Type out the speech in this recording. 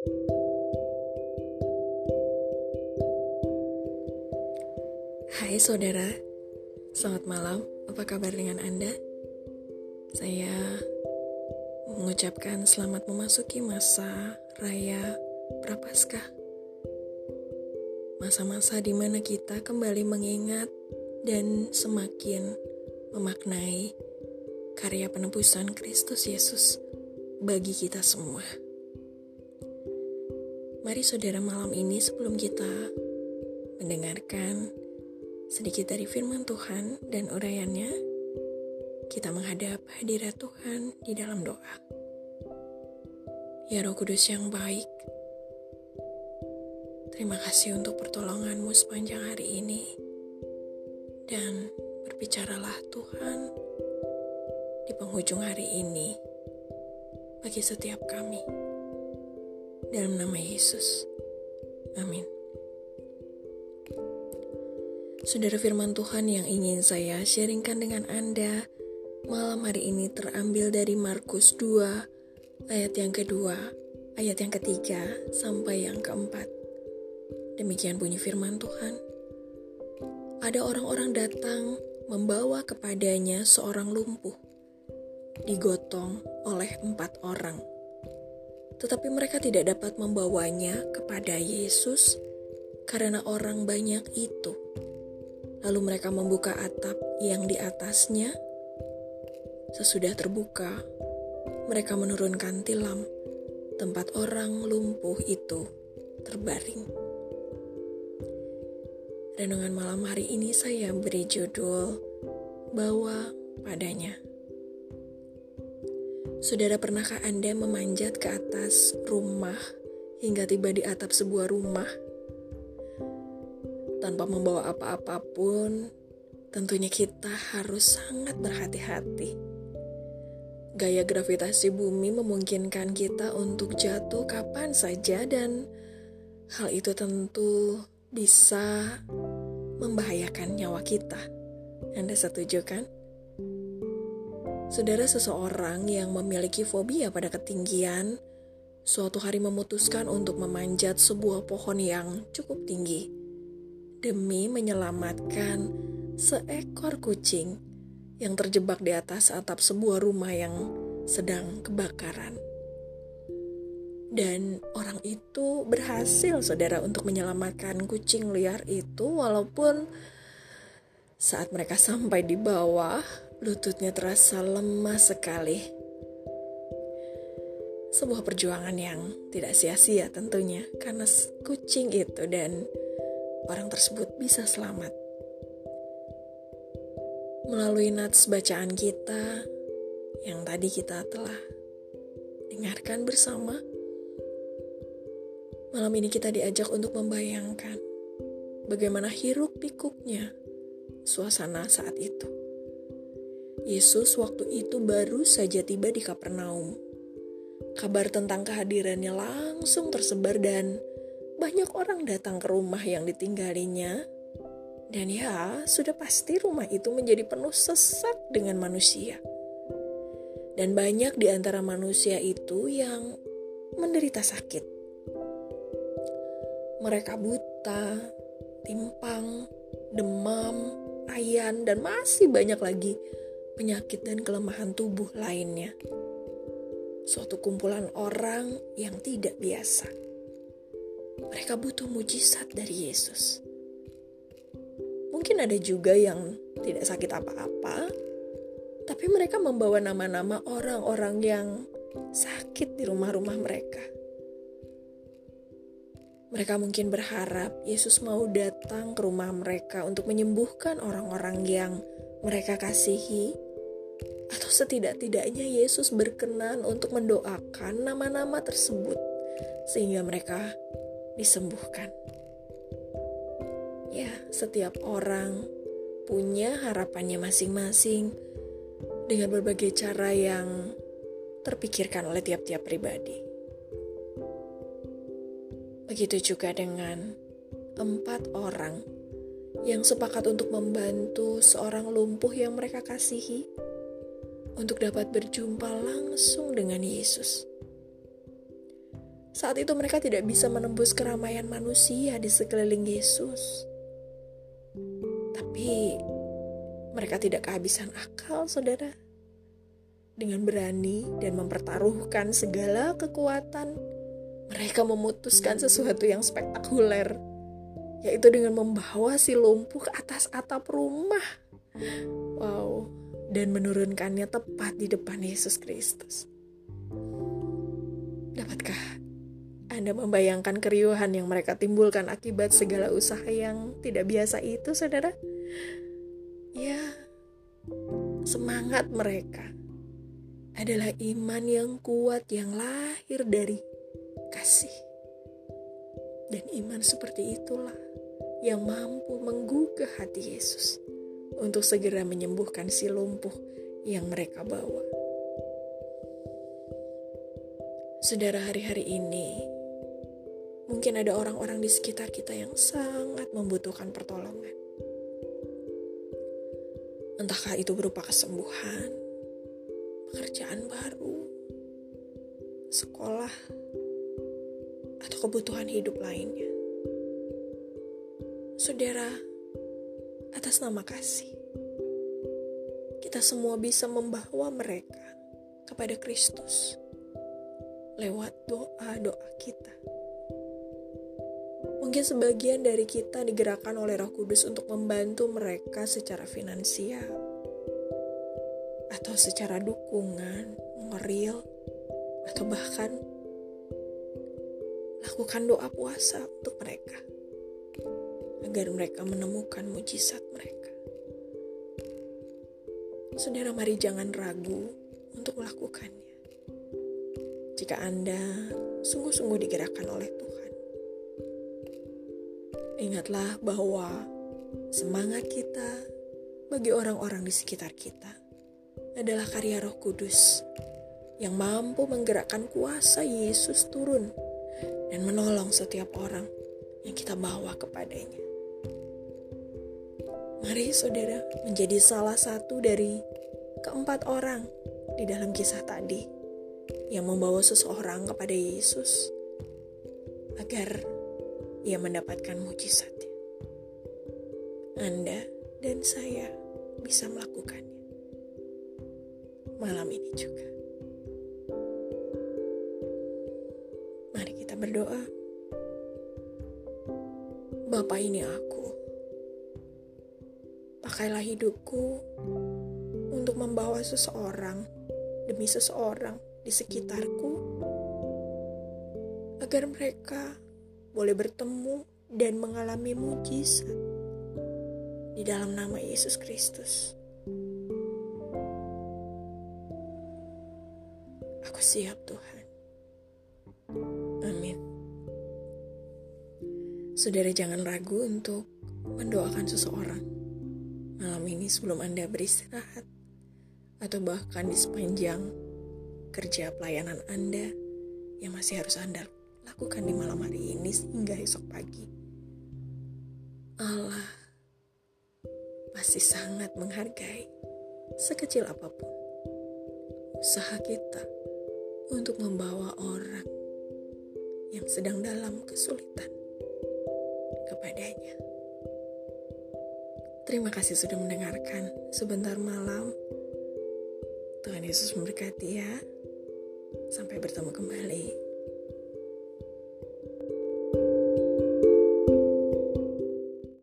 Hai saudara, selamat malam. Apa kabar dengan Anda? Saya mengucapkan selamat memasuki masa raya Prapaskah. Masa-masa di mana kita kembali mengingat dan semakin memaknai karya penebusan Kristus Yesus bagi kita semua. Mari saudara malam ini sebelum kita mendengarkan sedikit dari firman Tuhan dan uraiannya, kita menghadap hadirat Tuhan di dalam doa. Ya Roh Kudus yang baik, terima kasih untuk pertolonganmu sepanjang hari ini. Dan berbicaralah Tuhan di penghujung hari ini bagi setiap kami. Dalam nama Yesus. Amin. Saudara firman Tuhan yang ingin saya sharingkan dengan Anda malam hari ini terambil dari Markus 2 ayat yang kedua, ayat yang ketiga sampai yang keempat. Demikian bunyi firman Tuhan. Ada orang-orang datang membawa kepadanya seorang lumpuh, digotong oleh empat orang. Tetapi mereka tidak dapat membawanya kepada Yesus karena orang banyak itu. Lalu mereka membuka atap yang di atasnya. Sesudah terbuka, mereka menurunkan tilam tempat orang lumpuh itu terbaring. Renungan malam hari ini saya beri judul Bawa Padanya. Saudara pernahkah Anda memanjat ke atas rumah hingga tiba di atap sebuah rumah tanpa membawa apa-apapun, tentunya kita harus sangat berhati-hati. Gaya gravitasi bumi memungkinkan kita untuk jatuh kapan saja dan hal itu tentu bisa membahayakan nyawa kita. Anda setuju kan? Saudara seseorang yang memiliki fobia pada ketinggian, suatu hari memutuskan untuk memanjat sebuah pohon yang cukup tinggi demi menyelamatkan seekor kucing yang terjebak di atas atap sebuah rumah yang sedang kebakaran. Dan orang itu berhasil, saudara, untuk menyelamatkan kucing liar itu, walaupun saat mereka sampai di bawah, lututnya terasa lemah sekali. Sebuah perjuangan yang tidak sia-sia tentunya, karena kucing itu dan orang tersebut bisa selamat. Melalui nats bacaan kita yang tadi kita telah dengarkan bersama, malam ini kita diajak untuk membayangkan bagaimana hiruk pikuknya suasana saat itu. Yesus waktu itu baru saja tiba di Kapernaum. Kabar tentang kehadirannya langsung tersebar dan banyak orang datang ke rumah yang ditinggalinya, dan ya, sudah pasti rumah itu menjadi penuh sesak dengan manusia. Dan banyak di antara manusia itu yang menderita sakit. Mereka buta, timpang, demam, ayan, dan masih banyak lagi penyakit dan kelemahan tubuh lainnya. Suatu kumpulan orang yang tidak biasa. Mereka butuh mujizat dari Yesus. Mungkin ada juga yang tidak sakit apa-apa, tapi mereka membawa nama-nama orang-orang yang sakit di rumah-rumah mereka. Mereka mungkin berharap Yesus mau datang ke rumah mereka untuk menyembuhkan orang-orang yang mereka kasihi, atau setidak-tidaknya Yesus berkenan untuk mendoakan nama-nama tersebut, sehingga mereka disembuhkan. Ya, setiap orang punya harapannya masing-masing dengan berbagai cara yang terpikirkan oleh tiap-tiap pribadi. Begitu juga dengan empat orang yang sepakat untuk membantu seorang lumpuh yang mereka kasihi untuk dapat berjumpa langsung dengan Yesus. Saat itu mereka tidak bisa menembus keramaian manusia di sekeliling Yesus. Tapi mereka tidak kehabisan akal, saudara. Dengan berani dan mempertaruhkan segala kekuatan, mereka memutuskan sesuatu yang spektakuler, yaitu dengan membawa si lumpuh ke atas atap rumah. Wow, dan menurunkannya tepat di depan Yesus Kristus. Dapatkah Anda membayangkan keriuhan yang mereka timbulkan akibat segala usaha yang tidak biasa itu, saudara? Ya, semangat mereka adalah iman yang kuat yang lahir dari kasih. Dan iman seperti itulah yang mampu menggugah hati Yesus untuk segera menyembuhkan si lumpuh yang mereka bawa. Saudara, hari-hari ini mungkin ada orang-orang di sekitar kita yang sangat membutuhkan pertolongan. Entahkah itu berupa kesembuhan, pekerjaan baru, sekolah, kebutuhan hidup lainnya. Saudara, atas nama kasih. Kita semua bisa membawa mereka kepada Kristus lewat doa-doa kita. Mungkin sebagian dari kita digerakkan oleh Roh Kudus untuk membantu mereka secara finansial atau secara dukungan, moral, atau bahkan lakukan doa puasa untuk mereka agar mereka menemukan mujizat mereka. Saudara, mari jangan ragu untuk melakukannya. Jika Anda sungguh-sungguh digerakkan oleh Tuhan, ingatlah bahwa semangat kita bagi orang-orang di sekitar kita adalah karya Roh Kudus yang mampu menggerakkan kuasa Yesus turun dan menolong setiap orang yang kita bawa kepadanya. Mari saudara menjadi salah satu dari keempat orang di dalam kisah tadi yang membawa seseorang kepada Yesus agar ia mendapatkan mujizatnya. Anda dan saya bisa melakukannya. Malam ini juga. Berdoa. Bapak ini aku pakailah hidupku untuk membawa seseorang demi seseorang di sekitarku agar mereka boleh bertemu dan mengalami mujizat di dalam nama Yesus Kristus. Aku siap Tuhan. Saudara jangan ragu untuk mendoakan seseorang malam ini sebelum Anda beristirahat, atau bahkan di sepanjang kerja pelayanan Anda yang masih harus Anda lakukan di malam hari ini hingga esok pagi. Allah masih sangat menghargai sekecil apa pun usaha kita untuk membawa orang yang sedang dalam kesulitan kepadanya. Terima kasih sudah mendengarkan sebentar malam. Tuhan Yesus memberkati ya. Sampai bertemu kembali.